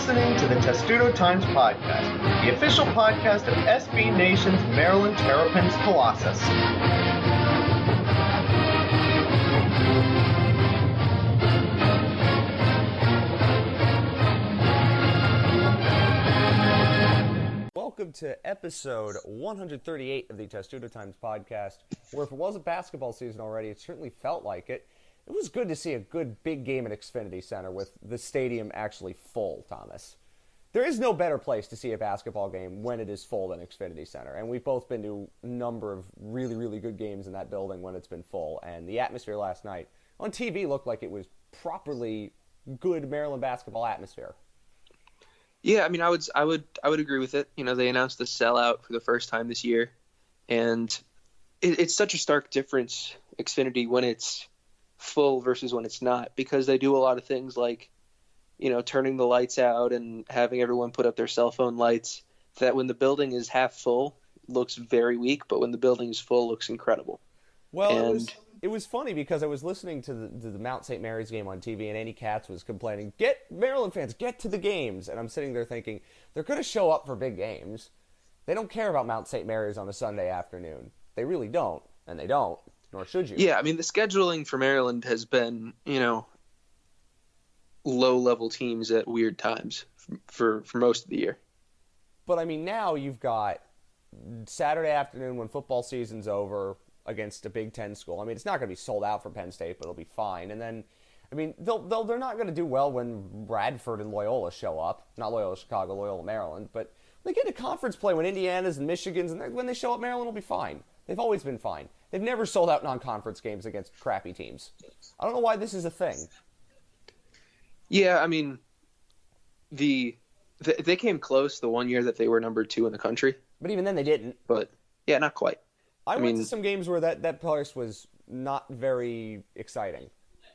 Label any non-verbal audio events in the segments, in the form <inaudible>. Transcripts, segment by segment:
listening to the Testudo Times Podcast, the official podcast of SB Nation's Maryland Terrapins Colossus. Welcome to episode 138 of the Testudo Times podcast, where if it wasn't basketball season already, it certainly felt like it. It was good to see a good big game at Xfinity Center with the stadium actually full, Thomas. There is no better place to see a basketball game when it is full than Xfinity Center. And we've both been to a number of really, really good games in that building when it's been full. And the atmosphere last night on TV looked like it was properly good Maryland basketball atmosphere. Yeah, I mean, I would, I would, I would agree with it. You know, they announced the sellout for the first time this year, and it, it's such a stark difference, Xfinity, when it's full versus when it's not, because they do a lot of things like, you know, turning the lights out and having everyone put up their cell phone lights. That when the building is half full, looks very weak, but when the building is full, looks incredible. Well, And- it was it was funny because I was listening to the, to the Mount St. Mary's game on TV, and Andy Katz was complaining, "Get Maryland fans, get to the games." And I'm sitting there thinking, they're going to show up for big games. They don't care about Mount St. Mary's on a Sunday afternoon. They really don't, and they don't. Nor should you. Yeah, I mean, the scheduling for Maryland has been, you know, low level teams at weird times for for most of the year. But I mean, now you've got Saturday afternoon when football season's over against a Big Ten school. I mean, it's not going to be sold out for Penn State, but it'll be fine. And then, I mean, they'll, they'll they're not going to do well when Radford and Loyola show up. Not Loyola Chicago, Loyola Maryland. But they get into conference play when Indiana's and Michigan's and when they show up, Maryland will be fine. They've always been fine. They've never sold out non-conference games against crappy teams. I don't know why this is a thing. Yeah, I mean, the they, they came close the one year that they were number two in the country, But even then, they didn't. but yeah, not quite. I, I went to mean- some games where that, that place was not very exciting.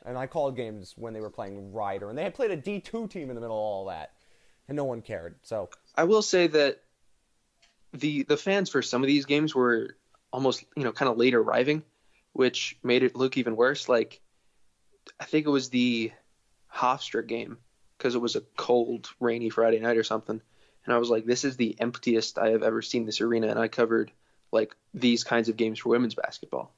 And I called games when they were playing Rider, and they had played a D2 team in the middle of all that, and no one cared. So, I will say that the the fans for some of these games were almost you know kind of late arriving, which made it look even worse. Like I think it was the Hofstra game because it was a cold, rainy Friday night or something, and I was like, this is the emptiest I have ever seen this arena, and I covered like these kinds of games for women's basketball.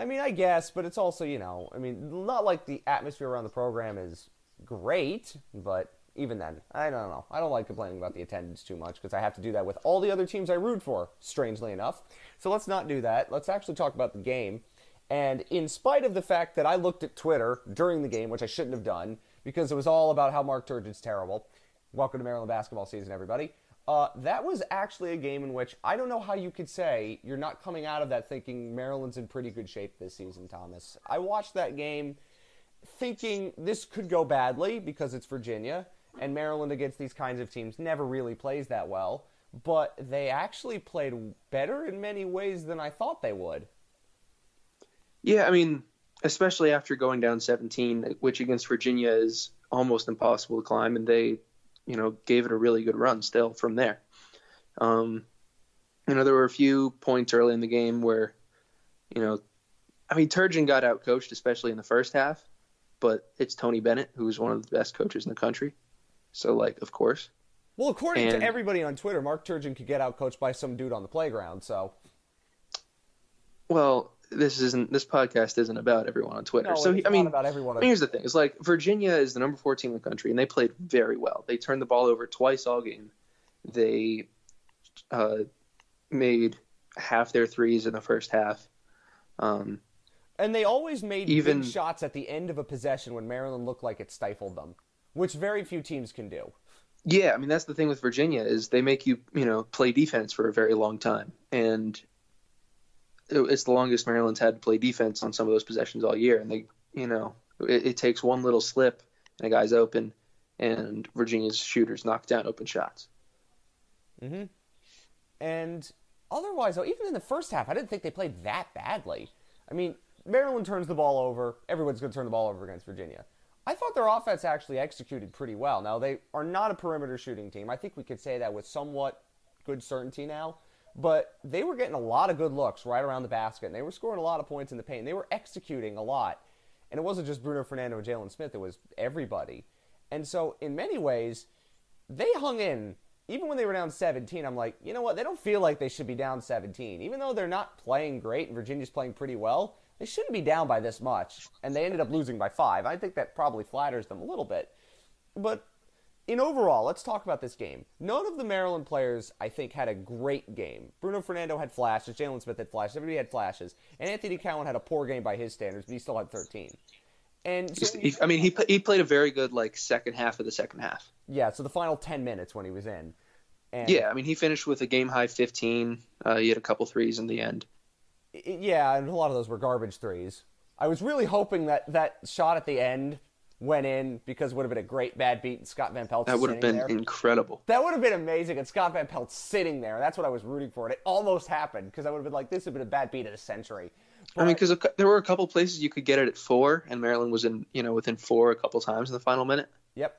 I mean, I guess, but it's also, you know, I mean, not like the atmosphere around the program is great, but even then, I don't know. I don't like complaining about the attendance too much because I have to do that with all the other teams I root for, strangely enough. So let's not do that. Let's actually talk about the game. And in spite of the fact that I looked at Twitter during the game, which I shouldn't have done, because it was all about how Mark Turgeon's terrible. Welcome to Maryland basketball season, everybody. Uh, that was actually a game in which I don't know how you could say you're not coming out of that thinking Maryland's in pretty good shape this season, Thomas. I watched that game thinking this could go badly because it's Virginia, and Maryland against these kinds of teams never really plays that well. But they actually played better in many ways than I thought they would. Yeah, I mean, especially after going down 17, which against Virginia is almost impossible to climb, and they, you know, gave it a really good run still from there. Um, you know, there were a few points early in the game where, you know, I mean, Turgeon got out coached, especially in the first half, but it's Tony Bennett, who's one of the best coaches in the country. So, like, of course. Well, according And- to everybody on Twitter, Mark Turgeon could get out coached by some dude on the playground. So Well, this isn't this podcast isn't about everyone on Twitter. no, so he, I not mean, about everyone. I mean, here's the thing: it's like Virginia is the number four team in the country, and they played very well. They turned the ball over twice all game. They uh, made half their threes in the first half. Um, And they always made Even- shots at the end of a possession when Maryland looked like it stifled them, which very few teams can do. yeah, I mean that's the thing with Virginia is they make you you know play defense for a very long time, and it's the longest Maryland's had to play defense on some of those possessions all year. And they you know it, it takes one little slip and a guy's open, and Virginia's shooters knock down open shots. Mhm. And otherwise, though, even in the first half, I didn't think they played that badly. I mean, Maryland turns the ball over. Everyone's going to turn the ball over against Virginia. I thought their offense actually executed pretty well. Now, they are not a perimeter shooting team. I think we could say that with somewhat good certainty now. But they were getting a lot of good looks right around the basket, and they were scoring a lot of points in the paint. They were executing a lot. And it wasn't just Bruno Fernando and Jalen Smith, it was everybody. And so, in many ways, they hung in. Even when they were down 17, I'm like, you know what? They don't feel like they should be down 17. Even though they're not playing great and Virginia's playing pretty well, they shouldn't be down by this much. And they ended up losing by five. I think that probably flatters them a little bit. But in overall, let's talk about this game. None of the Maryland players, I think, had a great game. Bruno Fernando had flashes, Jalen Smith had flashes, everybody had flashes, and Anthony Cowan had a poor game by his standards, but he still had 13. And so, I mean, he he played a very good like second half of the second half. yeah, so the final 10 minutes when he was in. And Yeah, I mean, he finished with a game high 15. Uh, he had a couple threes in the end. Yeah, and a lot of those were garbage threes. I was really hoping that that shot at the end went in because it would have been a great bad beat and Scott Van Pelt That would have been there. incredible. That would have been amazing, and Scott Van Pelt sitting there. That's what I was rooting for. And it almost happened because I would have been like, "This would have been a bad beat of the century." I mean, because there were a couple places you could get it at four, and Maryland was in you know within four a couple times in the final minute. Yep.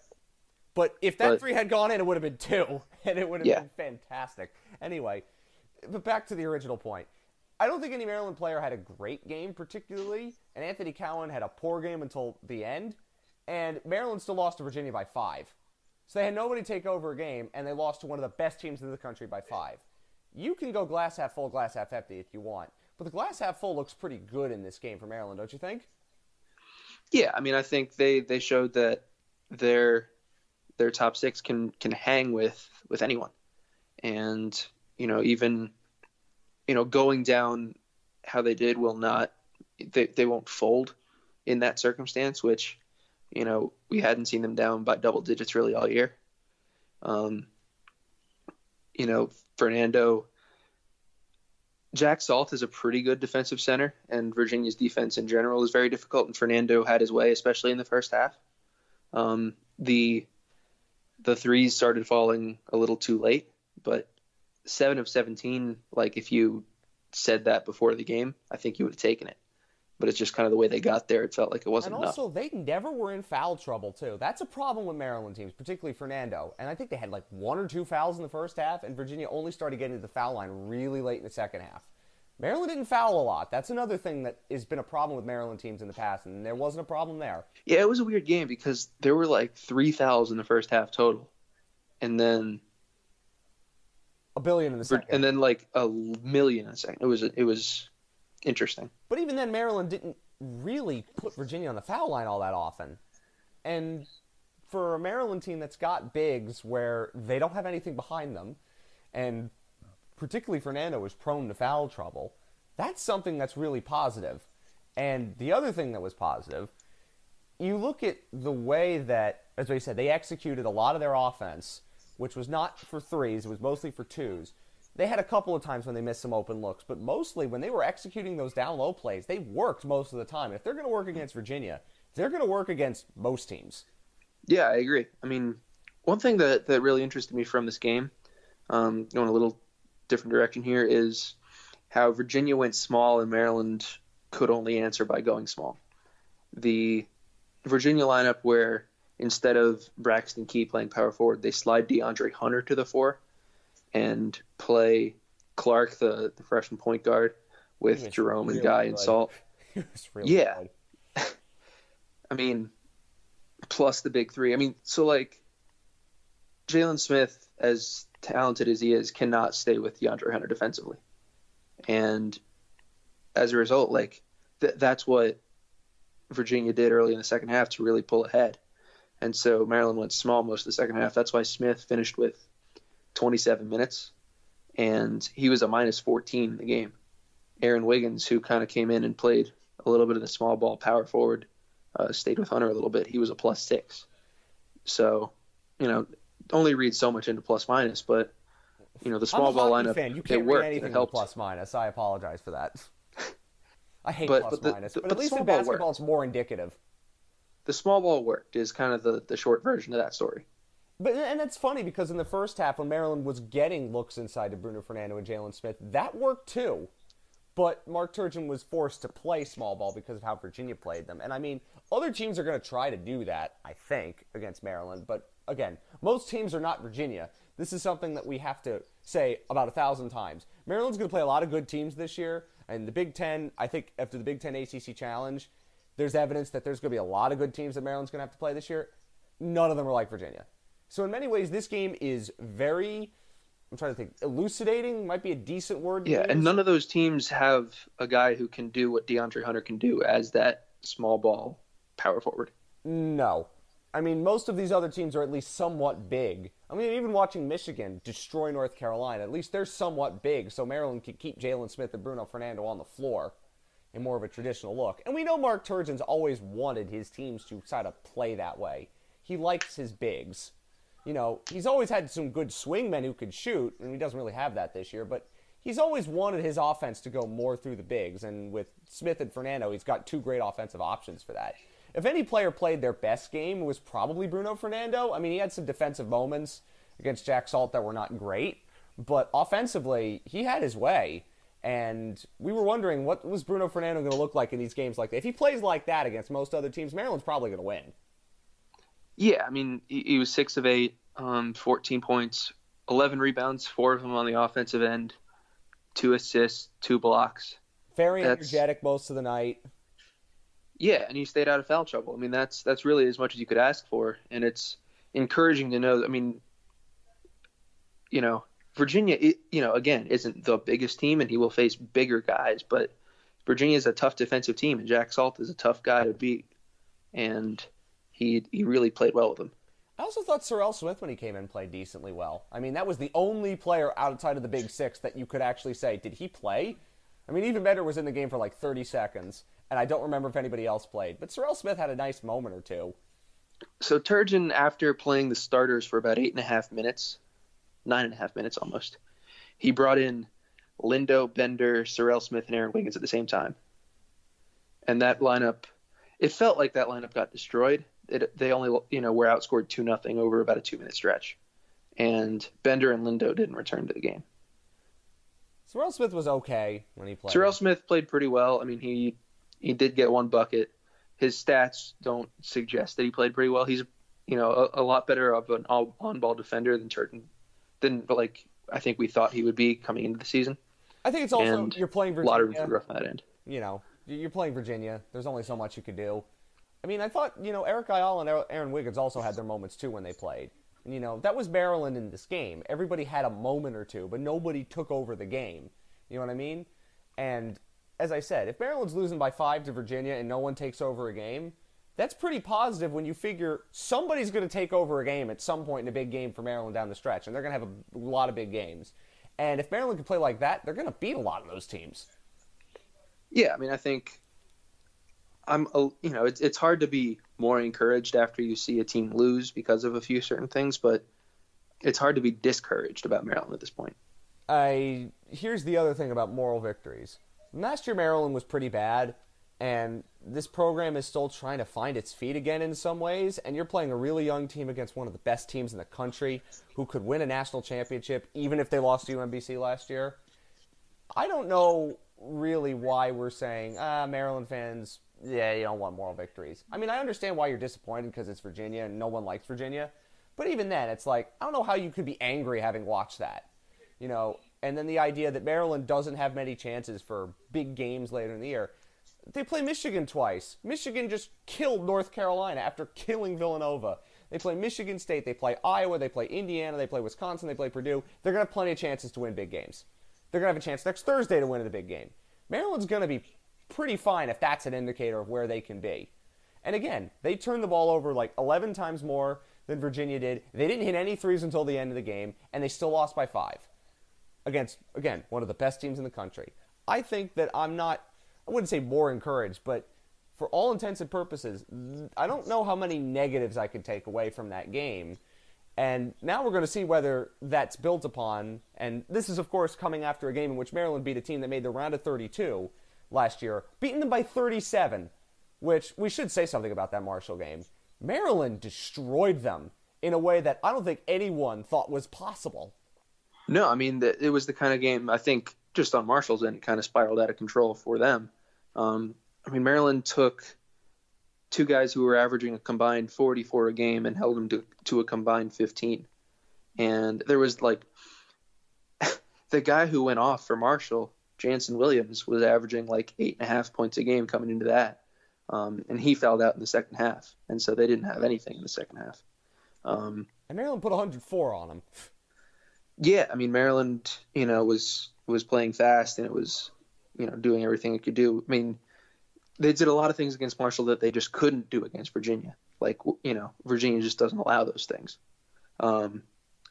But if that But- three had gone in, it would have been two, <laughs> and it would have Yeah. been fantastic. Anyway, but back to the original point. I don't think any Maryland player had a great game, particularly, and Anthony Cowan had a poor game until the end, and Maryland still lost to Virginia by five. So they had nobody take over a game, and they lost to one of the best teams in the country by five. You can go glass half full, glass half empty if you want, but the glass half full looks pretty good in this game for Maryland, don't you think? Yeah, I mean, I think they they showed that their their top six can can hang with with anyone, and you know even you know going down how they did will not they they won't fold in that circumstance, which you know we hadn't seen them down by double digits really all year. Um, you know, Fernando. Jack Salt is a pretty good defensive center, and Virginia's defense in general is very difficult. And Fernando had his way, especially in the first half. Um, the the threes started falling a little too late, but seven of seventeen. Like if you said that before the game, I think you would have taken it. But it's just kind of the way they got there. It felt like it wasn't And enough. also, they never were in foul trouble, too. That's a problem with Maryland teams, particularly Fernando. And I think they had like one or two fouls in the first half, and Virginia only started getting to the foul line really late in the second half. Maryland didn't foul a lot. That's another thing that has been a problem with Maryland teams in the past, and there wasn't a problem there. Yeah, it was a weird game because there were like three fouls in the first half total, and then A billion in the second. and then like a million in a second. It was it was interesting. But even then, Maryland didn't really put Virginia on the foul line all that often. And for a Maryland team that's got bigs where they don't have anything behind them, and particularly Fernando is prone to foul trouble, that's something that's really positive. And the other thing that was positive, you look at the way that, as I said, they executed a lot of their offense, which was not for threes, it was mostly for twos. They had a couple of times when they missed some open looks, but mostly when they were executing those down low plays, they worked most of the time. If they're going to work against Virginia, they're going to work against most teams. Yeah, I agree. I mean, one thing that, that really interested me from this game, um, going a little different direction here, is how Virginia went small and Maryland could only answer by going small. The Virginia lineup where instead of Braxton Key playing power forward, they slide DeAndre Hunter to the four and play Clark, the, the freshman point guard, with Jerome and really Guy and. Salt. <laughs> Really Yeah. <laughs> I mean, plus the big three. I mean, so like Jalen Smith, as talented as he is, cannot stay with DeAndre Hunter defensively, and as a result, like th- that's what Virginia did early in the second half to really pull ahead. And so Maryland went small most of the second half. That's why Smith finished with 27 minutes, and he was a minus 14 in the game. Aaron Wiggins, who kind of came in and played a little bit of the small ball power forward, uh, stayed with Hunter a little bit. He was a plus six. So, you know, only read so much into plus minus, but you know the small I'm a ball lineup fan. You it can't worked. read anything it plus minus. I apologize for that. <laughs> I hate But- plus but the- minus, the- but but at least in basketball, worked. it's more indicative. The small ball worked is kind of the, the short version of that story. But and that's funny because in the first half, when Maryland was getting looks inside to Bruno Fernando and Jalen Smith, that worked too. But Mark Turgeon was forced to play small ball because of how Virginia played them. And I mean, other teams are going to try to do that, I think, against Maryland. But again, most teams are not Virginia. This is something that we have to say about a thousand times. Maryland's going to play a lot of good teams this year. And the Big Ten, I think after the Big Ten ACC Challenge, there's evidence that there's going to be a lot of good teams that Maryland's going to have to play this year. none of them are like Virginia. So in many ways, this game is very. I'm trying to think. Elucidating might be a decent word. Yeah, and none of those teams have a guy who can do what DeAndre Hunter can do as that small ball power forward. No, I mean, most of these other teams are at least somewhat big. I mean, even watching Michigan destroy North Carolina, at least they're somewhat big, so Maryland can keep Jalen Smith and Bruno Fernando on the floor in more of a traditional look. And we know Mark Turgeon's always wanted his teams to sort of play that way. He likes his bigs. You know, he's always had some good swingmen who could shoot, and he doesn't really have that this year, but he's always wanted his offense to go more through the bigs, and with Smith and Fernando, he's got two great offensive options for that if any player played their best game, it was probably Bruno Fernando. I mean, he had some defensive moments against Jack Salt that were not great, but offensively, he had his way. And we were wondering what was Bruno Fernando going to look like in these games like that. If he plays like that against most other teams, Maryland's probably going to win. Yeah, I mean, he, was six of eight, um, 14 points, 11 rebounds, four of them on the offensive end, two assists, two blocks. Very That's... energetic most of the night. Yeah, and he stayed out of foul trouble. I mean, that's that's really as much as you could ask for, and it's encouraging to know. I mean, you know, Virginia, you know, again, isn't the biggest team, and he will face bigger guys, but Virginia is a tough defensive team, and Jack Salt is a tough guy to beat, and he he really played well with them. I also thought Serrel Smith when he came in played decently well. I mean, that was the only player outside of the Big Six that you could actually say, did he play? I mean, Ivan Bender was in the game for like 30 seconds, and I don't remember if anybody else played. But Serrel Smith had a nice moment or two. So Turgeon, after playing the starters for about eight and a half minutes, nine and a half minutes almost, he brought in Lindo, Bender, Serrel Smith, and Aaron Wiggins at the same time. And that lineup, it felt like that lineup got destroyed. It, they only, you know, were outscored two nothing over about a two minute stretch, and Bender and Lindo didn't return to the game. Serrel Smith was okay when he played. Serrel Smith played pretty well. I mean, he he did get one bucket. His stats don't suggest that he played pretty well. He's you know a, a lot better of an all on-ball defender than Turton than like I think we thought he would be coming into the season. I think it's also and you're playing Virginia. A lot of room rough on that end. You know, you're playing Virginia. There's only so much you could do. I mean, I thought you know Eric Ayala and Aaron Wiggins also had their moments too when they played. And, you know, that was Maryland in this game. Everybody had a moment or two, but nobody took over the game. You know what I mean? And as I said, if Maryland's losing by five to Virginia and no one takes over a game, that's pretty positive when you figure somebody's going to take over a game at some point in a big game for Maryland down the stretch, and they're going to have a lot of big games. And if Maryland can play like that, they're going to beat a lot of those teams. Yeah, I mean, I think I'm, you know, it's it's hard to be more encouraged after you see a team lose because of a few certain things, but it's hard to be discouraged about Maryland at this point. I here's the other thing about moral victories. Last year Maryland was pretty bad, and this program is still trying to find its feet again in some ways. And you're playing a really young team against one of the best teams in the country, who could win a national championship even if they lost to UMBC last year. I don't know really why we're saying ah Maryland fans, yeah, you don't want moral victories. I mean, I understand why you're disappointed because it's Virginia and no one likes Virginia. But even then, it's like I don't know how you could be angry having watched that you know, and then the idea that Maryland doesn't have many chances for big games later in the year. They play Michigan twice. Michigan just killed North Carolina after killing Villanova. They play Michigan State, they play Iowa, they play Indiana, they play Wisconsin, they play Purdue. They're going to have plenty of chances to win big games. They're going to have a chance next Thursday to win in the big game. Maryland's going to be pretty fine if that's an indicator of where they can be. And again, they turned the ball over like 11 times more than Virginia did. They didn't hit any threes until the end of the game, and they still lost by five against, again, one of the best teams in the country. I think that I'm not, I wouldn't say more encouraged, but for all intents and purposes, I don't know how many negatives I could take away from that game. And now we're going to see whether that's built upon. And this is, of course, coming after a game in which Maryland beat a team that made the round of 32 last year, beating them by 37, which we should say something about that Marshall game. Maryland destroyed them in a way that I don't think anyone thought was possible. No, I mean it was the kind of game I think just on Marshall's end kind of spiraled out of control for them. Um, I mean Maryland took two guys who were averaging a combined 44 a game and held them to, to a combined 15, and there was like <laughs> the guy who went off for Marshall, Jannson Williams, was averaging like eight and a half points a game coming into that, um, and he fouled out in the second half, and so they didn't have anything in the second half. Um, and Maryland put 104 on them. Yeah, I mean Maryland, you know, was was playing fast and it was, you know, doing everything it could do. I mean, they did a lot of things against Marshall that they just couldn't do against Virginia. Like, you know, Virginia just doesn't allow those things. Um,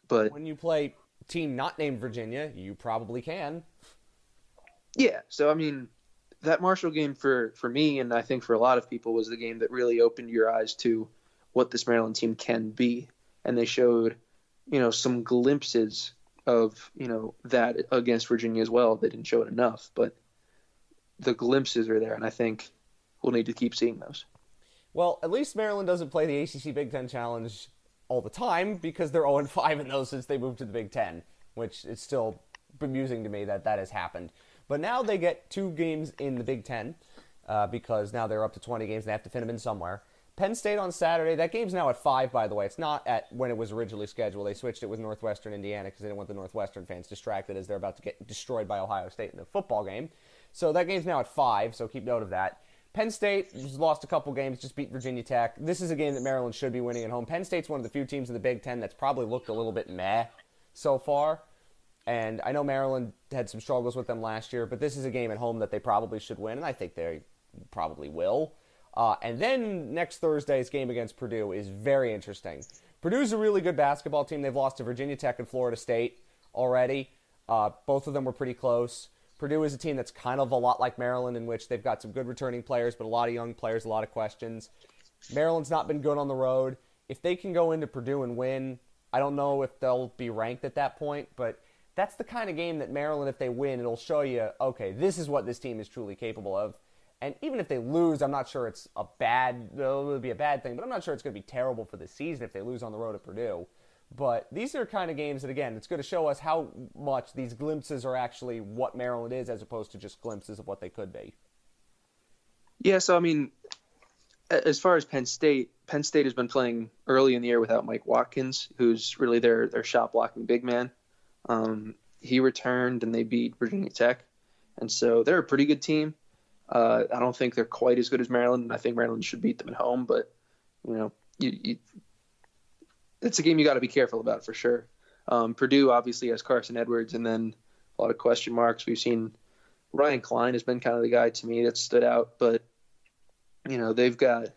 but when you play team not named Virginia, you probably can. Yeah, so I mean, that Marshall game for for me and I think for a lot of people was the game that really opened your eyes to what this Maryland team can be, and they showed, you know, some glimpses of you know that against Virginia as well. They didn't show it enough, but the glimpses are there, and I think we'll need to keep seeing those. Well, at least Maryland doesn't play the ACC Big Ten Challenge all the time because they're 0 5 in those since they moved to the Big Ten, which is still bemusing to me that that has happened. But now they get two games in the Big Ten uh, because now they're up to 20 games and they have to fit them in somewhere. Penn State on Saturday. That game's now at five, by the way. It's not at when it was originally scheduled. They switched it with Northwestern Indiana because they didn't want the Northwestern fans distracted as they're about to get destroyed by Ohio State in the football game. So that game's now at five. So keep note of that. Penn State has lost a couple games, just beat Virginia Tech. This is a game that Maryland should be winning at home. Penn State's one of the few teams in the Big Ten that's probably looked a little bit meh so far. And I know Maryland had some struggles with them last year, but this is a game at home that they probably should win, and I think they probably will. Uh, and then next Thursday's game against Purdue is very interesting. Purdue's a really good basketball team. They've lost to Virginia Tech and Florida State already. Uh, both of them were pretty close. Purdue is a team that's kind of a lot like Maryland, in which they've got some good returning players, but a lot of young players, a lot of questions. Maryland's not been good on the road. If they can go into Purdue and win, I don't know if they'll be ranked at that point, but that's the kind of game that Maryland, if they win, it'll show you, okay, this is what this team is truly capable of. And even if they lose, I'm not sure it's a bad, it would be a bad thing, but I'm not sure it's going to be terrible for the season if they lose on the road at Purdue. But these are kind of games that, again, it's going to show us how much these glimpses are actually what Maryland is as opposed to just glimpses of what they could be. Yeah, so I mean, as far as Penn State, Penn State has been playing early in the year without Mike Watkins, who's really their their shot blocking big man. Um, he returned and they beat Virginia Tech, and so they're a pretty good team. Uh, I don't think they're quite as good as Maryland. And I think Maryland should beat them at home, but you know, you, you, it's a game you got to be careful about for sure. Um, Purdue obviously has Carson Edwards, and then a lot of question marks. We've seen Ryan Cline has been kind of the guy to me that stood out, but you know they've got.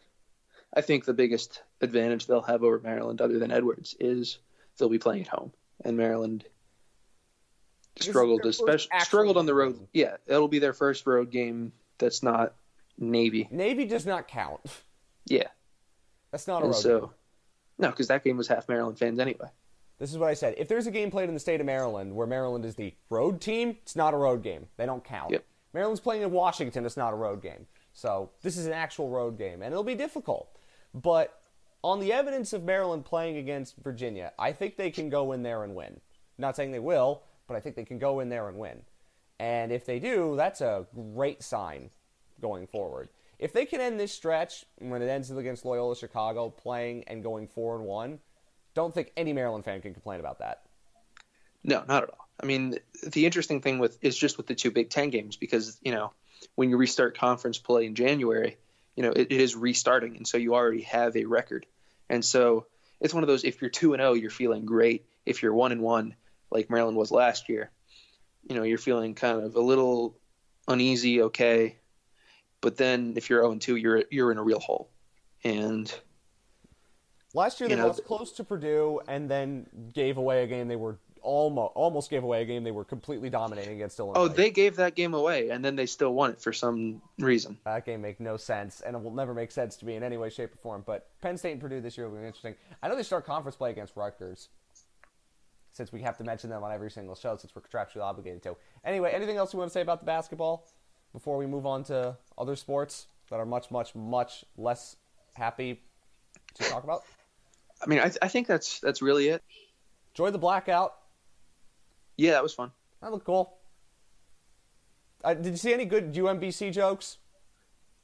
I think the biggest advantage they'll have over Maryland, other than Edwards, is they'll be playing at home, and Maryland struggled, especially struggled on the road. Yeah, it'll be their first road game that's not Navy. Navy does not count. Yeah, that's not a road so, game. No, because that game was half Maryland fans anyway. This is what I said. If there's a game played in the state of Maryland where Maryland is the road team, it's not a road game. They don't count. Yep. Maryland's playing in Washington. It's not a road game. So this is an actual road game, and it'll be difficult. But on the evidence of Maryland playing against Virginia, I think they can go in there and win. Not saying they will, but I think they can go in there and win. And if they do, that's a great sign going forward. If they can end this stretch when it ends against Loyola Chicago, playing and going four and one, don't think any Maryland fan can complain about that. No, not at all. I mean, the interesting thing with is just with the two Big Ten games because you know when you restart conference play in January, you know it, it is restarting, and so you already have a record, and so it's one of those. If you're two and zero, oh, you're feeling great. If you're one and one, like Maryland was last year, you know, you're feeling kind of a little uneasy, okay. But then if you're 0 2, you're you're in a real hole. And last year they know, lost close to Purdue and then gave away a game they were almost almost gave away a game they were completely dominating against Illinois. Oh, they gave that game away and then they still won it for some reason. That game make no sense and it will never make sense to me in any way, shape, or form. But Penn State and Purdue this year will be interesting. I know they start conference play against Rutgers since we have to mention them on every single show since we're contractually obligated to. Anyway, anything else you want to say about the basketball before we move on to other sports that are much, much, much less happy to talk about? <laughs> I mean, I, th- I think that's that's really it. Enjoy the blackout. Yeah, that was fun. That looked cool. Uh, did you see any good UMBC jokes?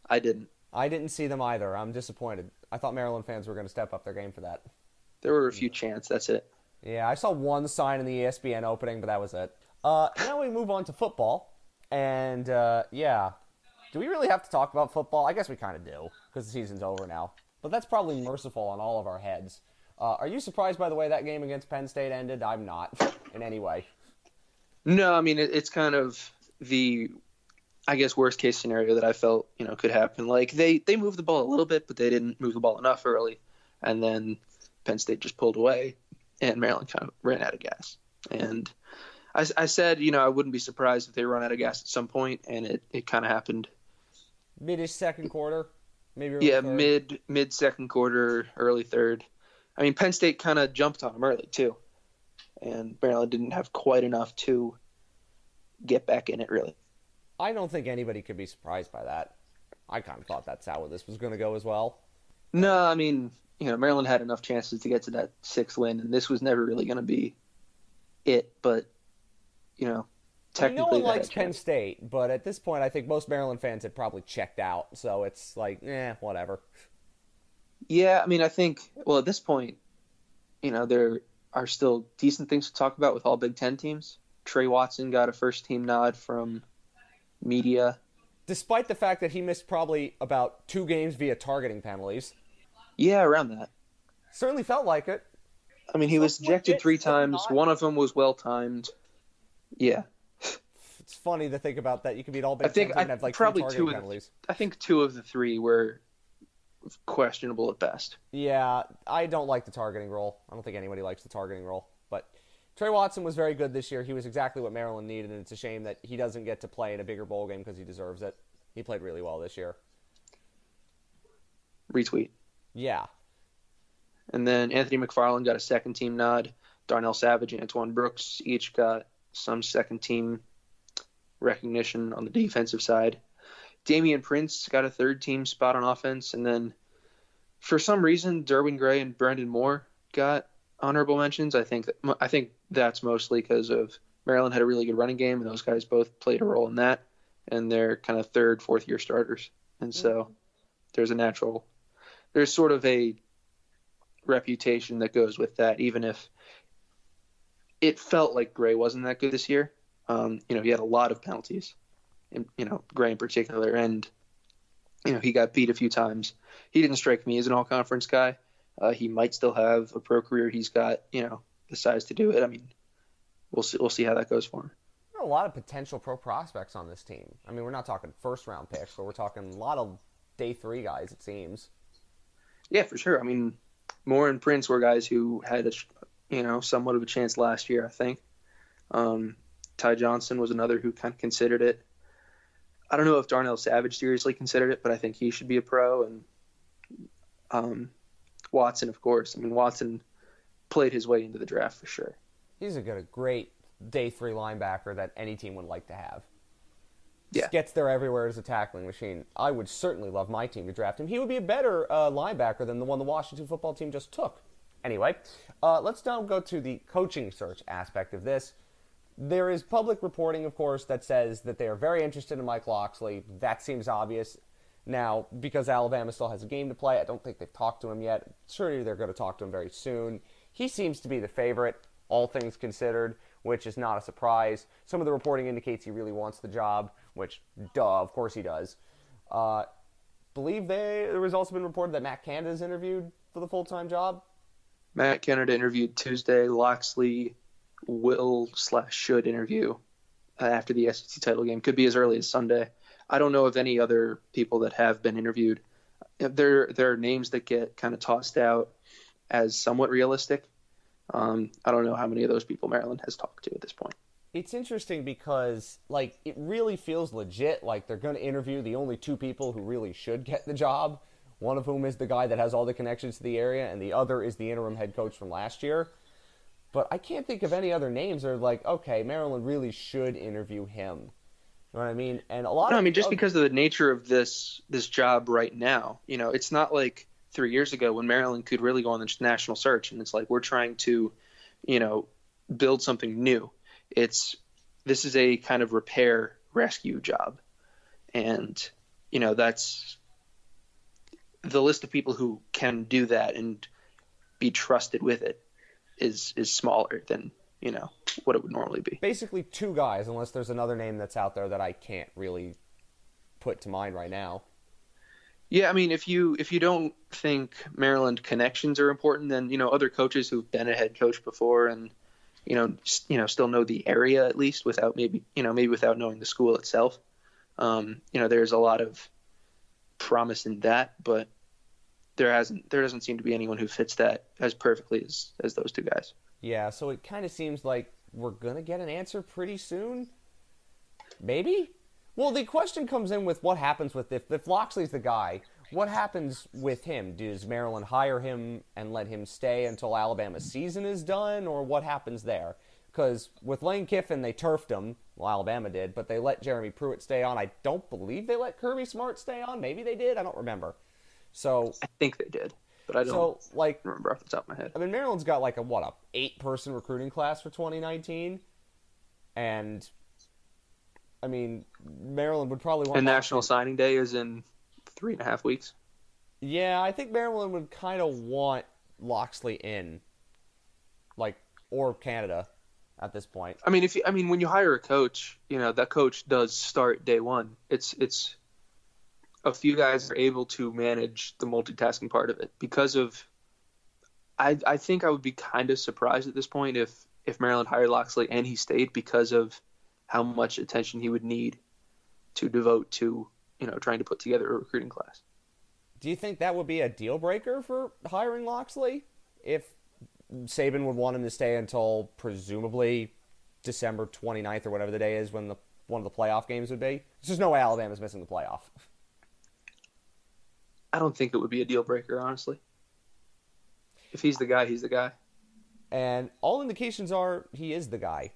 I didn't. I didn't see them either. I'm disappointed. I thought Maryland fans were going to step up their game for that. There were a few chants. That's it. Yeah, I saw one sign in the ESPN opening, but that was it. Uh, now we move on to football, and uh, yeah, Do we really have to talk about football? I guess we kind of do because the season's over now. But that's probably merciful on all of our heads. Uh, are you surprised by the way that game against Penn State ended? I'm not <laughs> in any way. No, I mean it, it's kind of the, I guess worst case scenario that I felt you know could happen. Like they they moved the ball a little bit, but they didn't move the ball enough early, and then Penn State just pulled away, and Maryland kind of ran out of gas. And I, I said you know I wouldn't be surprised if they run out of gas at some point, and it, it kind of happened. Midish second quarter, maybe. Yeah, third. mid mid second quarter, early third. I mean Penn State kind of jumped on them early too and Maryland didn't have quite enough to get back in it really. I don't think anybody could be surprised by that. I kind of thought that's how this was going to go as well. No, I mean, you know, Maryland had enough chances to get to that sixth win, and this was never really going to be it. But you know, technically, I mean, no one likes Penn State, but at this point, I think most Maryland fans had probably checked out. So it's like, eh, whatever. Yeah, I mean, I think well at this point, you know, there are still decent things to talk about with all Big Ten teams. Tre Watson got a first team nod from media. Despite the fact that he missed probably about two games via targeting penalties. Yeah, around that. Certainly felt like it. I mean, he was ejected three times. One of them was well timed. Yeah. It's funny to think about that. You could beat all Big I think Ten I, have like probably two two of penalties. The, I think two of the three were questionable at best. Yeah, I don't like the targeting role. I don't think anybody likes the targeting role. But Tre Watson was very good this year. He was exactly what Maryland needed, and it's a shame that he doesn't get to play in a bigger bowl game because he deserves it. He played really well this year. Retweet. Yeah. And then Anthony McFarland got a second team nod. Darnell Savage and Antoine Brooks each got some second team recognition on the defensive side. Damian Prince got a third team spot on offense, and then for some reason Derwin Gray and Brendan Moore got honorable mentions. I think that, I think that's mostly because of Maryland had a really good running game, and those guys both played a role in that, and they're kind of third, fourth year starters, and so mm-hmm. there's a natural, there's sort of a reputation that goes with that, even if it felt like Gray wasn't that good this year. Um, you know, he had a lot of penalties in, you know, Gray in particular, and you know he got beat a few times. He didn't strike me as an all-conference guy. Uh, he might still have a pro career. He's got you know the size to do it. I mean, we'll see. We'll see how that goes for him. There are a lot of potential pro prospects on this team. I mean, we're not talking first-round picks, but we're talking a lot of day three guys. It seems. Yeah, for sure. I mean, Moore and Prince were guys who had a you know somewhat of a chance last year. I think. Um, Ty Johnson was another who kind of considered it. I don't know if Darnell Savage seriously considered it, but I think he should be a pro. And um, Watson, of course. I mean, Watson played his way into the draft for sure. He's a good, a great day three linebacker that any team would like to have. Yeah. Gets there everywhere as a tackling machine. I would certainly love my team to draft him. He would be a better uh, linebacker than the one the Washington football team just took. Anyway, uh, let's now go to the coaching search aspect of this. There is public reporting, of course, that says that they are very interested in Mike Locksley. That seems obvious. Now, because Alabama still has a game to play, I don't think they've talked to him yet. Surely they're going to talk to him very soon. He seems to be the favorite, all things considered, which is not a surprise. Some of the reporting indicates he really wants the job, which, duh, of course he does. Uh, believe they, there has also been reported that Matt Canada is interviewed for the full time job. Matt Canada interviewed Tuesday. Locksley will slash should interview uh, after the SEC title game. Could be as early as Sunday. I don't know of any other people that have been interviewed. There, there are names that get kind of tossed out as somewhat realistic. Um, I don't know how many of those people Maryland has talked to at this point. It's interesting because, like, it really feels legit. Like they're going to interview the only two people who really should get the job. One of whom is the guy that has all the connections to the area, and the other is the interim head coach from last year. But I can't think of any other names that are like, okay, Maryland really should interview him. You know what I mean? And a lot no, of I mean just because of the nature of this this job right now, you know, it's not like three years ago when Maryland could really go on the national search, and it's like we're trying to, you know, build something new. It's this is a kind of repair rescue job, and you know that's the list of people who can do that and be trusted with it is is smaller than you know what it would normally be. Basically, two guys, unless there's another name that's out there that I can't really put to mind right now. Yeah, I mean, if you if you don't think Maryland connections are important, then you know other coaches who've been a head coach before and you know you know still know the area at least without maybe you know maybe without knowing the school itself. Um, you know, there's a lot of promise in that, but there hasn't there doesn't seem to be anyone who fits that as perfectly as as those two guys. Yeah, so it kind of seems like we're gonna get an answer pretty soon. Maybe. Well, the question comes in with what happens with if if Locksley's the guy. What happens with him? Does Maryland hire him and let him stay until Alabama's season is done, or what happens there? Because with Lane Kiffin, they turfed him. Well, Alabama did, but they let Jeremy Pruitt stay on. I don't believe they let Kirby Smart stay on. Maybe they did. I don't remember. So I think they did, but I don't so like remember off the top of my head. I mean, Maryland's got like a what a eight person recruiting class for 2019, and I mean, Maryland would probably want. And National Signing Day is in three and a half weeks. Yeah, I think Maryland would kind of want Locksley in, like, or Canada at this point. I mean, if you, I mean, when you hire a coach, you know that coach does start day one. It's it's a few guys are able to manage the multitasking part of it because of. I I think I would be kind of surprised at this point if if Maryland hired Locksley and he stayed because of how much attention he would need to devote to you know trying to put together a recruiting class. Do you think that would be a deal breaker for hiring Locksley if Saban would want him to stay until presumably December 29th or whatever the day is when the one of the playoff games would be? There's just no way Alabama's missing the playoff. I don't think it would be a deal breaker, honestly. If he's the guy, he's the guy. And all indications are he is the guy.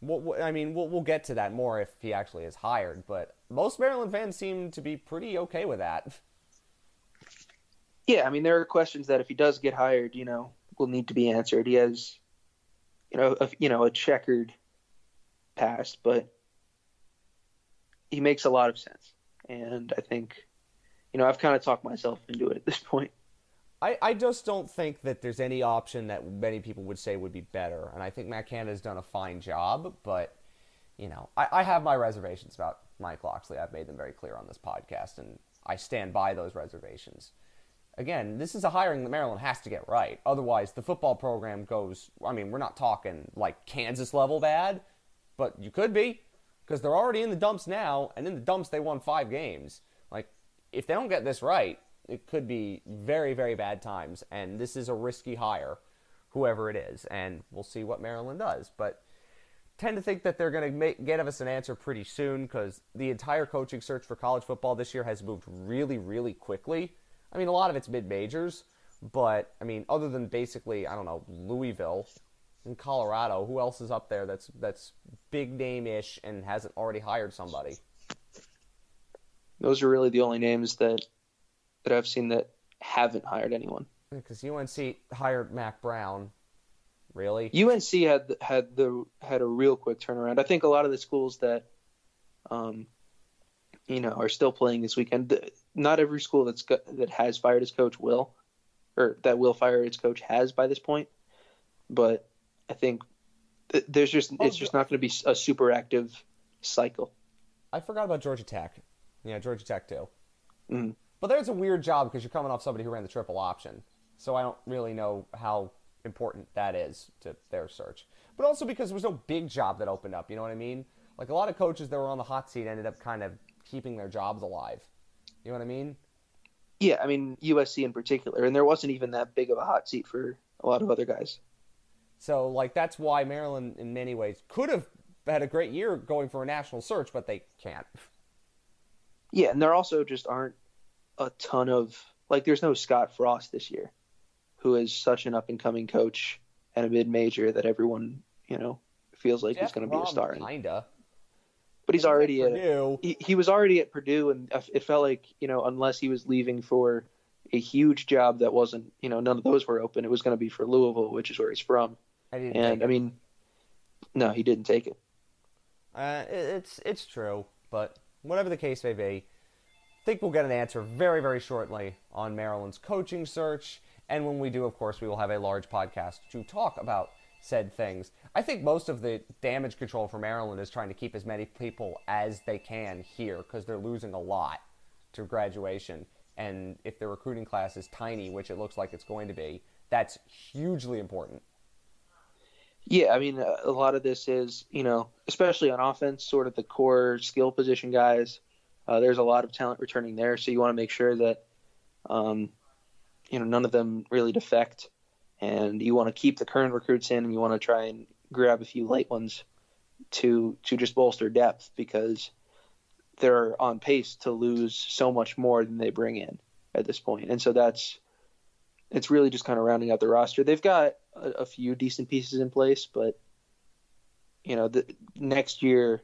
Well, I mean, we'll, we'll get to that more if he actually is hired, but most Maryland fans seem to be pretty okay with that. Yeah, I mean, there are questions that if he does get hired, you know, will need to be answered. He has, you know, a, you know, a checkered past, but he makes a lot of sense, and I think, you know, I've kind of talked myself into it at this point. I, I just don't think that there's any option that many people would say would be better. And I think Matt Canada's done a fine job, but, you know, I, I have my reservations about Mike Locksley. I've made them very clear on this podcast, and I stand by those reservations. Again, this is a hiring that Maryland has to get right. Otherwise, the football program goes, I mean, we're not talking like Kansas level bad, but you could be, because they're already in the dumps now, and in the dumps, they won five games. Like, if they don't get this right, it could be very, very bad times. And this is a risky hire, whoever it is. And we'll see what Maryland does. But tend to think that they're going to get us an answer pretty soon because the entire coaching search for college football this year has moved really, really quickly. I mean, a lot of it's mid majors, but I mean, other than basically, I don't know, Louisville and Colorado, who else is up there that's that's big name ish and hasn't already hired somebody? Those are really the only names that that I've seen that haven't hired anyone. Because UNC hired Mack Brown. Really? UNC had had the had a real quick turnaround. I think a lot of the schools that, um, you know, are still playing this weekend. Not every school that's got, that has fired its coach will, or that will fire its coach has by this point. But I think th- there's just Oh, it's just not going to be a super active cycle. I forgot about Georgia Tech. Yeah, Georgia Tech too. Mhm. But there's a weird job because you're coming off somebody who ran the triple option. So I don't really know how important that is to their search. But also because there was no big job that opened up, you know what I mean? Like a lot of coaches that were on the hot seat ended up kind of keeping their jobs alive. You know what I mean? Yeah, I mean USC in particular, and there wasn't even that big of a hot seat for a lot of other guys. So like that's why Maryland in many ways could have had a great year going for a national search, but they can't. Yeah, and there also just aren't a ton of like there's no Scott Frost this year, who is such an up and coming coach and a mid major that everyone, you know, feels like he's going to be a star. Kinda. But he's already at Purdue. he, he was already at Purdue and it felt like, you know, unless he was leaving for a huge job that wasn't, you know, none of those were open, it was going to be for Louisville, which is where he's from. I didn't And take I it. mean, no, he didn't take it. Uh, it- it's it's true, but whatever the case may be, I think we'll get an answer very very shortly on Maryland's coaching search. And when we do, of course, we will have a large podcast to talk about said things. I think most of the damage control for Maryland is trying to keep as many people as they can here because they're losing a lot to graduation. And if the recruiting class is tiny, which it looks like it's going to be, that's hugely important. Yeah, I mean, a lot of this is, you know, especially on offense, sort of the core skill position guys. Uh, there's a lot of talent returning there, so you want to make sure that, um, you know, none of them really defect, and you want to keep the current recruits in, and you want to try and grab a few light ones to to just bolster depth because they're on pace to lose so much more than they bring in at this point, and so that's it's really just kind of rounding out the roster. They've got a, a few decent pieces in place, but you know, the next year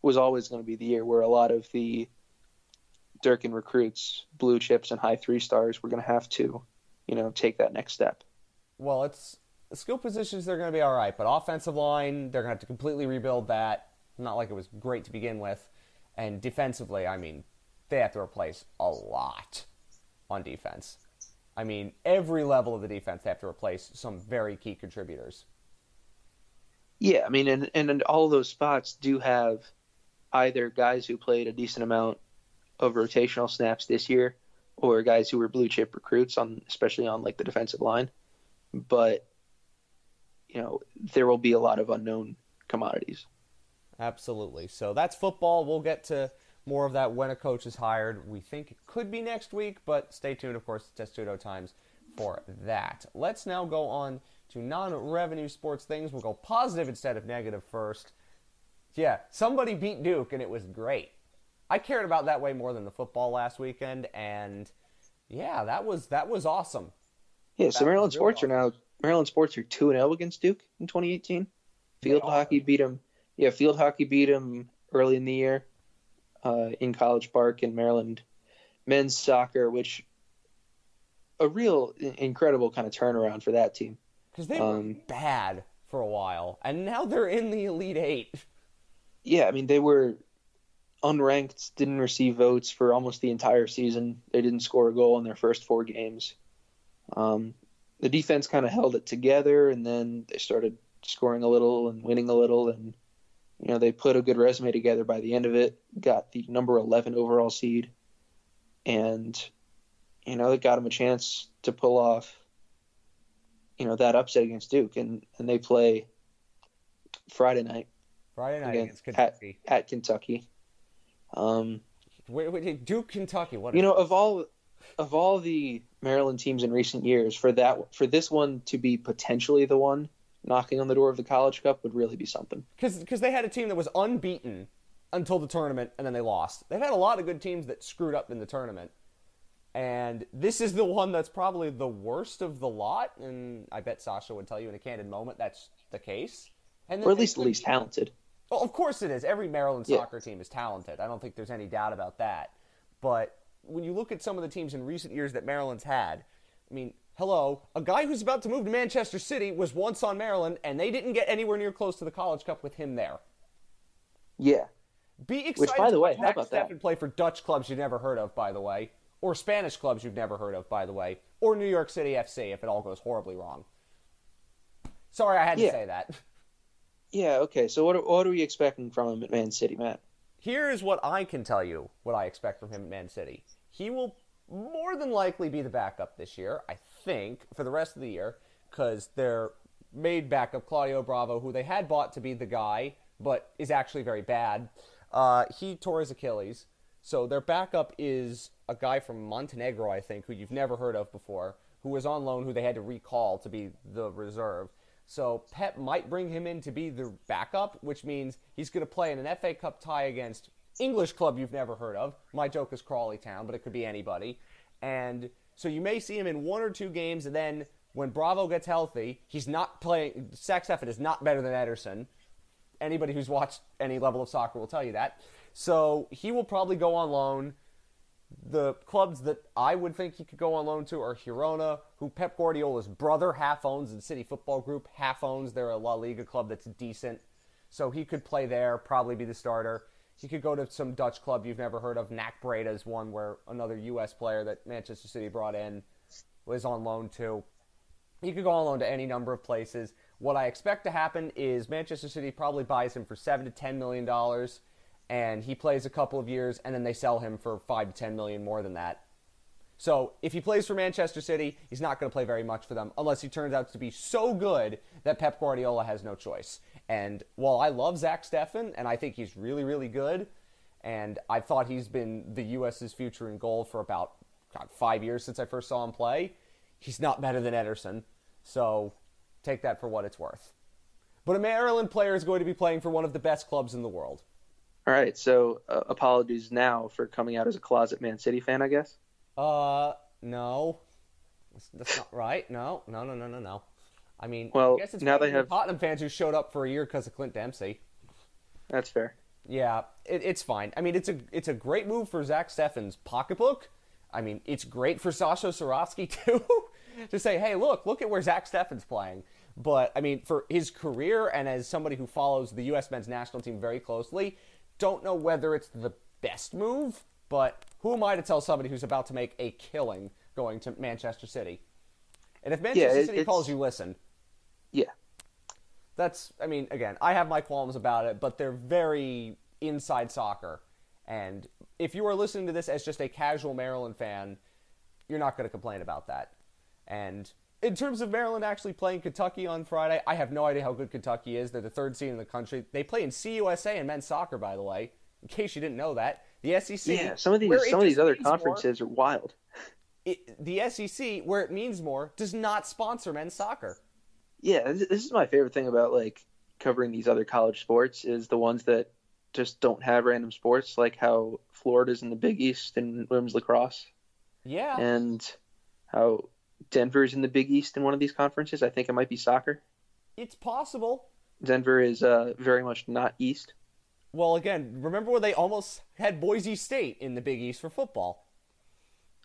was always going to be the year where a lot of the Durkin recruits, blue chips, and high three stars we're going to have to, you know, take that next step. Well, it's skill positions they're going to be all right, but offensive line they're going to have to completely rebuild that. Not like it was great to begin with, and defensively, I mean, they have to replace a lot on defense. I mean, every level of the defense they have to replace some very key contributors. Yeah, I mean, and and all those spots do have either guys who played a decent amount of rotational snaps this year, or guys who were blue chip recruits on, especially on like the defensive line. But you know, there will be a lot of unknown commodities. Absolutely. So that's football. We'll get to more of that when a coach is hired. We think it could be next week, but stay tuned, of course, Testudo Times for that. Let's now go on to non revenue sports things. We'll go positive instead of negative first. Yeah, somebody beat Duke, and it was great. I cared about that way more than the football last weekend, and yeah, that was that was awesome. Yeah, so Maryland sports awesome. are now Maryland sports are two and zero oh against Duke in 2018. Field hockey beat them. Yeah, field hockey beat them early in the year uh, in College Park in Maryland. Men's soccer, which a real incredible kind of turnaround for that team because they were um, bad for a while, and now they're in the Elite Eight. Yeah, I mean they were unranked, didn't receive votes for almost the entire season. They didn't score a goal in their first four games. Um, the defense kind of held it together, and then they started scoring a little and winning a little, and you know, they put a good resume together by the end of it, got the number 11 overall seed, and, you know, it got them a chance to pull off, you know, that upset against Duke. And, and they play Friday night. Friday night against, against Kentucky. At, at Kentucky. Um, wait, wait, Duke, Kentucky. What you know, of all of all the Maryland teams in recent years, for that for this one to be potentially the one knocking on the door of the College Cup would really be something. Because they had a team that was unbeaten until the tournament, and then they lost. They've had a lot of good teams that screwed up in the tournament. And this is the one that's probably the worst of the lot, and I bet Sasha would tell you in a candid moment that's the case. And or at least the least talented. Well, of course it is. Every Maryland yeah. soccer team is talented. I don't think there's any doubt about that. But when you look at some of the teams in recent years that Maryland's had, I mean, hello, a guy who's about to move to Manchester City was once on Maryland, and they didn't get anywhere near close to the College Cup with him there. Yeah. Be excited. Which, by the way, how about that? And play for Dutch clubs you've never heard of, by the way, or Spanish clubs you've never heard of, by the way, or New York City FC if it all goes horribly wrong. Sorry, I had to say that. <laughs> Yeah. Okay. So what are, what are we expecting from him at Man City, Matt? Here is what I can tell you. What I expect from him at Man City. He will more than likely be the backup this year. I think, for the rest of the year, because they're made backup, Claudio Bravo, who they had bought to be the guy, but is actually very bad, uh, he tore his Achilles. So their backup is a guy from Montenegro, I think, who you've never heard of before, who was on loan, who they had to recall to be the reserve. So Pep might bring him in to be the backup, which means he's going to play in an FA Cup tie against English club you've never heard of. My joke is Crawley Town, but it could be anybody. And so you may see him in one or two games, and then when Bravo gets healthy, he's not playing. Zach Steffen is not better than Ederson. Anybody who's watched any level of soccer will tell you that. So he will probably go on loan. The clubs that I would think he could go on loan to are Girona, who Pep Guardiola's brother half owns, and City Football Group half owns. They're a La Liga club that's decent. So he could play there, probably be the starter. He could go to some Dutch club you've never heard of. NAC Breda is one where another U.S. player that Manchester City brought in was on loan to. He could go on loan to any number of places. What I expect to happen is Manchester City probably buys him for seven to ten million dollars, and he plays a couple of years, and then they sell him for five to ten million more than that. So if he plays for Manchester City, he's not going to play very much for them unless he turns out to be so good that Pep Guardiola has no choice. And while I love Zach Steffen, and I think he's really, really good, and I thought he's been the U.S.'s future in goal for about God, five years since I first saw him play, he's not better than Ederson. So take that for what it's worth. But a Maryland player is going to be playing for one of the best clubs in the world. All right, so uh, apologies now for coming out as a closet Man City fan, I guess. Uh, no, that's, that's not right. No, no, no, no, no, no. I mean, Well, I guess it's now they have- Tottenham fans who showed up for a year because of Clint Dempsey. That's fair. Yeah, it, it's fine. I mean, it's a it's a great move for Zach Steffen's pocketbook. I mean, it's great for Sasha Cirovski <laughs> too to say, "Hey, look, look at where Zach Steffen's playing." But I mean, for his career and as somebody who follows the U.S. men's national team very closely, don't know whether it's the best move. But who am I to tell somebody who's about to make a killing going to Manchester City? And if Manchester it- City it's- calls you, listen. Yeah. That's, I mean, again, I have my qualms about it, but they're very inside soccer. And if you are listening to this as just a casual Maryland fan, you're not going to complain about that. And in terms of Maryland actually playing Kentucky on Friday, I have no idea how good Kentucky is. They're the third seed in the country. They play in CUSA and men's soccer, by the way. In case you didn't know that, the SEC. Yeah, some of these some of these other means more- conferences are wild. it, the SEC, where it means more, does not sponsor men's soccer. Yeah, this, this is my favorite thing about like covering these other college sports is the ones that just don't have random sports, like how Florida's in the Big East and women's lacrosse, Yeah. and how Denver's in the Big East in one of these conferences. I think it might be soccer. it's possible. Denver is uh, very much not East. Well, again, remember when they almost had Boise State in the Big East for football?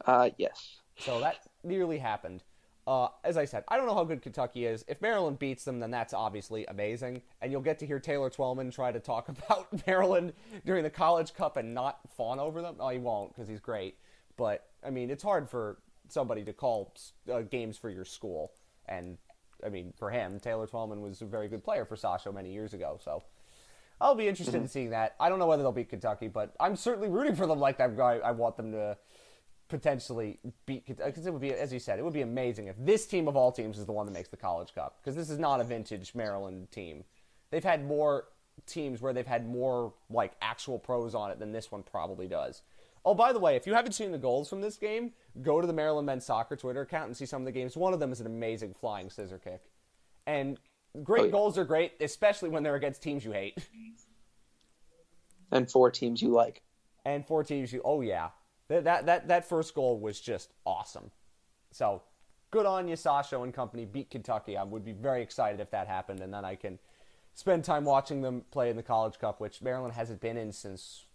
Uh, yes. So that nearly happened. Uh, as I said, I don't know how good Kentucky is. If Maryland beats them, then that's obviously amazing. And you'll get to hear Taylor Twellman try to talk <laughs> about Maryland during the College Cup and not fawn over them. Oh, he won't because he's great. But, I mean, it's hard for somebody to call uh, games for your school. And, I mean, for him, Taylor Twellman was a very good player for Sasha many years ago. So I'll be interested in seeing that. I don't know whether they'll beat Kentucky, but I'm certainly rooting for them like that. I, I want them to potentially beat because it would be, as you said, it would be amazing if this team of all teams is the one that makes the College Cup because this is not a vintage Maryland team. They've had more teams where they've had more like actual pros on it than this one probably does. Oh, by the way, if you haven't seen the goals from this game, go to the Maryland men's soccer Twitter account and see some of the games. One of them is an amazing flying scissor kick, and great Oh, yeah. goals are great, especially when they're against teams you hate. And four teams you like. and four teams you oh yeah that that that, that first goal was just awesome so good on you sasha and company beat kentucky i would be very excited if that happened and then i can spend time watching them play in the college cup which maryland hasn't been in since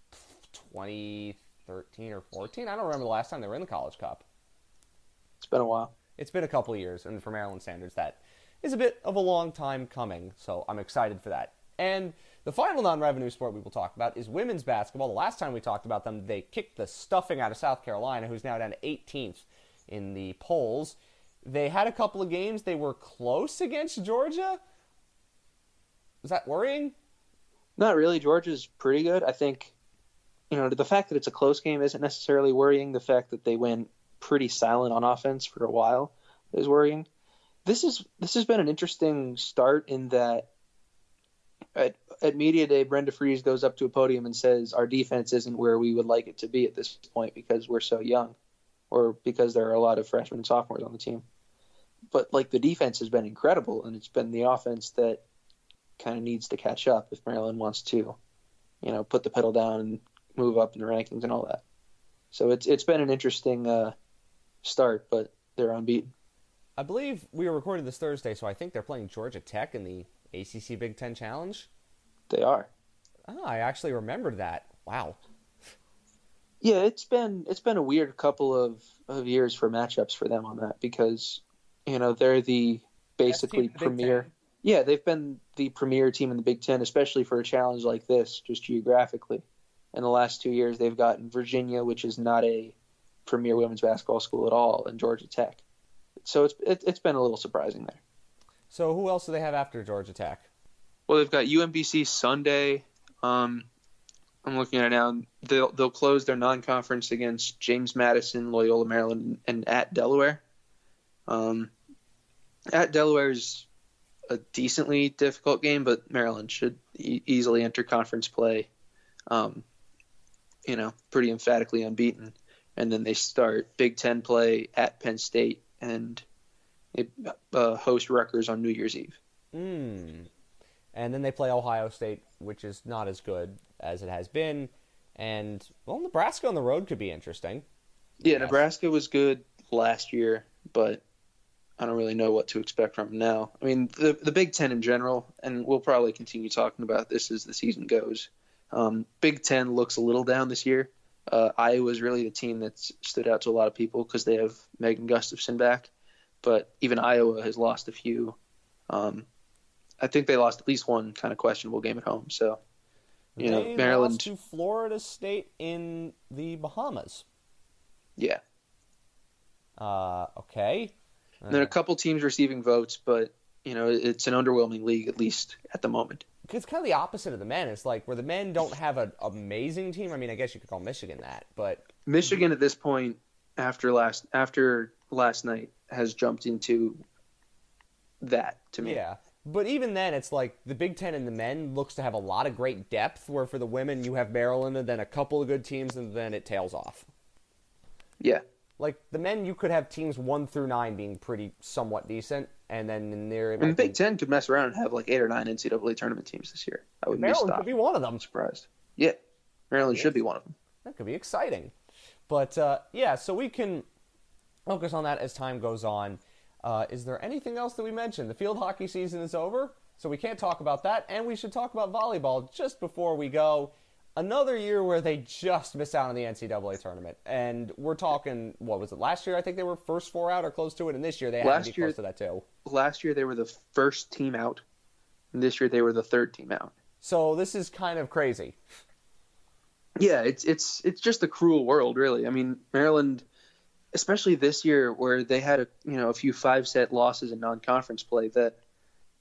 2013 or 14 i don't remember the last time they were in the college cup It's been a while. it's been a couple of years, and for Maryland standards, that is a bit of a long time coming. So I'm excited for that. And the final non-revenue sport we will talk about is women's basketball. The last time we talked about them, they kicked the stuffing out of South Carolina, who's now down to 18th in the polls. They had a couple of games. They were close against Georgia. Is that worrying? Not really. Georgia's pretty good. I think, you know, the fact that it's a close game isn't necessarily worrying. The fact that they went pretty silent on offense for a while is worrying. This is this has been an interesting start in that at, at media day, Brenda Frese goes up to a podium and says our defense isn't where we would like it to be at this point because we're so young, or because there are a lot of freshmen and sophomores on the team. But like the defense has been incredible, and it's been the offense that kind of needs to catch up if Maryland wants to, you know, put the pedal down and move up in the rankings and all that. So it's it's been an interesting uh, start, but they're unbeaten. I believe we were recording this Thursday, so I think they're playing Georgia Tech in the ACC Big Ten Challenge. They are. Oh, I actually remembered that. Wow. Yeah, it's been it's been a weird couple of, of years for matchups for them on that because you know they're the basically Best team in the premier. Yeah, they've been the premier team in the Big Ten, especially for a challenge like this, just geographically. In the last two years, they've gotten Virginia, which is not a premier women's basketball school at all, and Georgia Tech. So it's it, it's been a little surprising there. So who else do they have after Georgia Tech? Well, they've got UMBC Sunday. Um, I'm looking at it now. They'll they'll close their non-conference against James Madison, Loyola Maryland, and at Delaware. Um, at Delaware is a decently difficult game, but Maryland should e- easily enter conference play. Um, you know, pretty emphatically unbeaten, and then they start Big Ten play at Penn State and they uh, host Rutgers on New Year's Eve. Hmm. And then they play Ohio State, which is not as good as it has been. And well, Nebraska on the road could be interesting. Yeah. Nebraska was good last year, but I don't really know what to expect from them now. I mean, the the Big Ten in general, and we'll probably continue talking about this as the season goes. Um, Big Ten looks a little down this year. Uh, Iowa's really the team that's stood out to a lot of people because they have Megan Gustafson back, but even Iowa has lost a few. Um, I think they lost at least one kind of questionable game at home. So, you know, Maryland, to Florida State in the Bahamas. yeah. Uh, okay. And then a couple teams receiving votes, but you know, it's an underwhelming league at least at the moment. It's kind of the opposite of the men. It's like where the men don't have an amazing team. I mean, I guess you could call Michigan that, but Michigan at this point, after last after last night, has jumped into that to me. yeah. But even then, it's like the Big Ten and the men looks to have a lot of great depth. Where for the women, you have Maryland and then a couple of good teams, and then it tails off. Yeah. Like the men, you could have teams one through nine being pretty somewhat decent, and then in there, And the be- Big Ten could mess around and have like eight or nine NCAA tournament teams this year. I wouldn't be Maryland stopped. could be one of them. I'm surprised. Yeah, Maryland should be one of them. That could be exciting. But uh, yeah, so we can focus on that as time goes on. Uh, is there anything else that we mentioned? The field hockey season is over, so we can't talk about that, and we should talk about volleyball just before we go. Another year where they just missed out on the NCAA tournament, and we're talking what was it last year? I think they were first four out or close to it, and this year they had to be year- close to that too. Last year they were the first team out, and this year they were the third team out. So this is kind of crazy. Yeah, it's it's it's just a cruel world, really. I mean, Maryland, especially this year where they had a you know a few five set losses in non conference play that,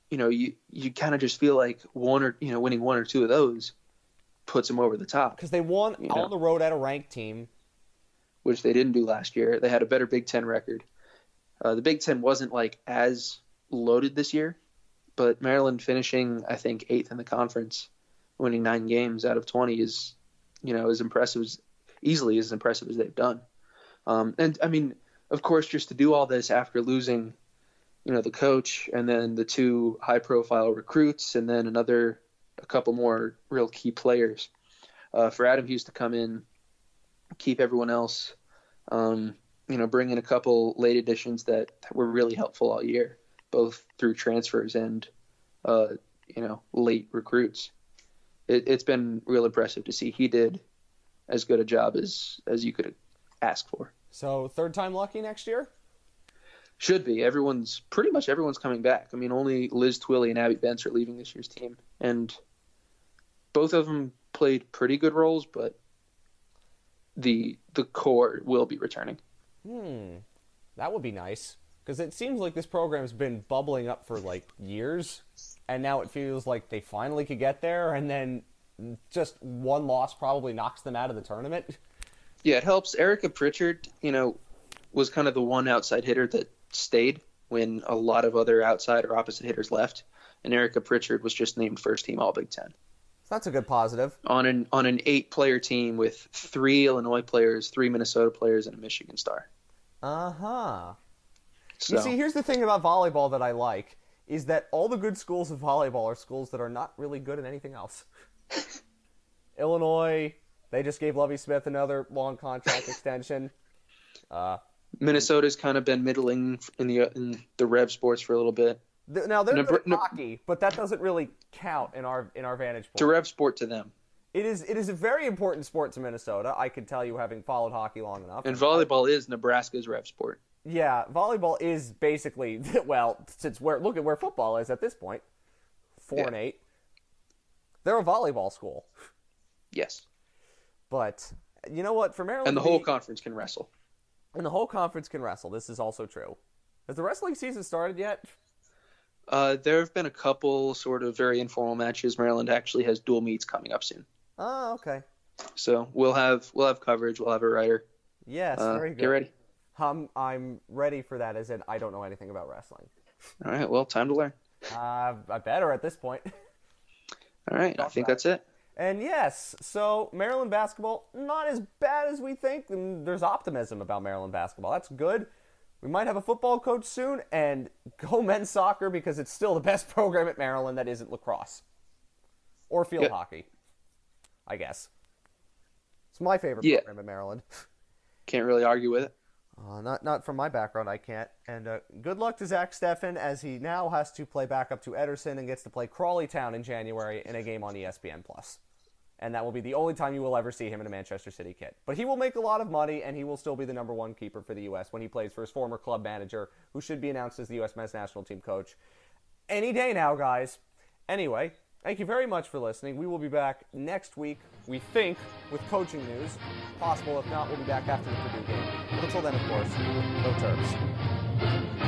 you know, you you kind of just feel like one or you know winning one or two of those puts them over the top, Because they won You on know. the road at a ranked team. which they didn't do last year. They had a better Big Ten record. Uh, the Big Ten wasn't like as loaded this year, but Maryland finishing I think eighth in the conference, winning nine games out of twenty is, you know, as impressive as easily as impressive as they've done. Um, and I mean, of course, just to do all this after losing, you know, the coach and then the two high-profile recruits and then another, a couple more real key players. Uh, for Adam Hughes to come in, keep everyone else, um, you know, bring in a couple late additions that, that were really helpful all year, both through transfers and, uh, you know, late recruits. It, it's been real impressive to see. He did as good a job as as you could ask for. So third time lucky next year. Should be. Everyone's pretty much everyone's coming back. I mean, only Liz Twilley and Abby Bentz are leaving this year's team, and both of them played pretty good roles, but the the core will be returning. Hmm, that would be nice because it seems like this program's been bubbling up for like years, and now it feels like they finally could get there, and then just one loss probably knocks them out of the tournament. Yeah, it helps. Erika Pritchard, you know, was kind of the one outside hitter that stayed when a lot of other outside or opposite hitters left, and Erika Pritchard was just named first team All Big Ten that's a good positive. on an on an eight player team with three Illinois players, three Minnesota players, and a Michigan star. Uh huh. So You see, here's the thing about volleyball that I like is that all the good schools of volleyball are schools that are not really good at anything else. <laughs> Illinois, they just gave Lovie Smith another long contract extension. Uh, Minnesota's kind of been middling in the in the Rev sports for a little bit. Th- now they're No, good hockey, but that doesn't really count in our in our vantage point. To Rev sport to them, It is it is a very important sport to Minnesota. I can tell you, having followed hockey long enough. and volleyball is Nebraska's Rev sport. Yeah, volleyball is basically <laughs> well, since where look at where football is at this point, four Yeah. and eight. They're a volleyball school, Yes, but you know what? For Maryland, and the whole conference can wrestle. and the whole conference can wrestle. This is also true. Has the wrestling season started yet? Uh, there have been a couple sort of very informal matches. Maryland actually has dual meets coming up soon, Oh, okay. so we'll have we'll have coverage. We'll have a writer. Yes, Uh, very good. get ready. Um, I'm ready for that. As in, I don't know anything about wrestling. All right. Well, time to learn. Uh, I better at this point. <laughs> All right. I think that's it. And yes, so Maryland basketball, not as bad as we think. There's optimism about Maryland basketball. That's good. We might have a football coach soon, and go <laughs> men's soccer because it's still the best <laughs> program at Maryland that isn't lacrosse or field Yep. hockey, I guess. It's my favorite Yeah. program at Maryland. <laughs> Can't really argue with it. Uh, not not from my background, I can't. And uh, good luck to Zach Steffen as he now has to play back up to Ederson and gets to play Crawley Town in January in a game on ESPN Plus. And that will be the only time you will ever see him in a Manchester City kit. But he will make a lot of money, and he will still be the number one keeper for the U.S. when he plays for his former club manager, who should be announced as the U.S. men's national team coach any day now, guys. Anyway, thank you very much for listening. We will be back next week, we think, with coaching news. Possible, if not, we'll be back after the Purdue game. But until then, of course, go Terps.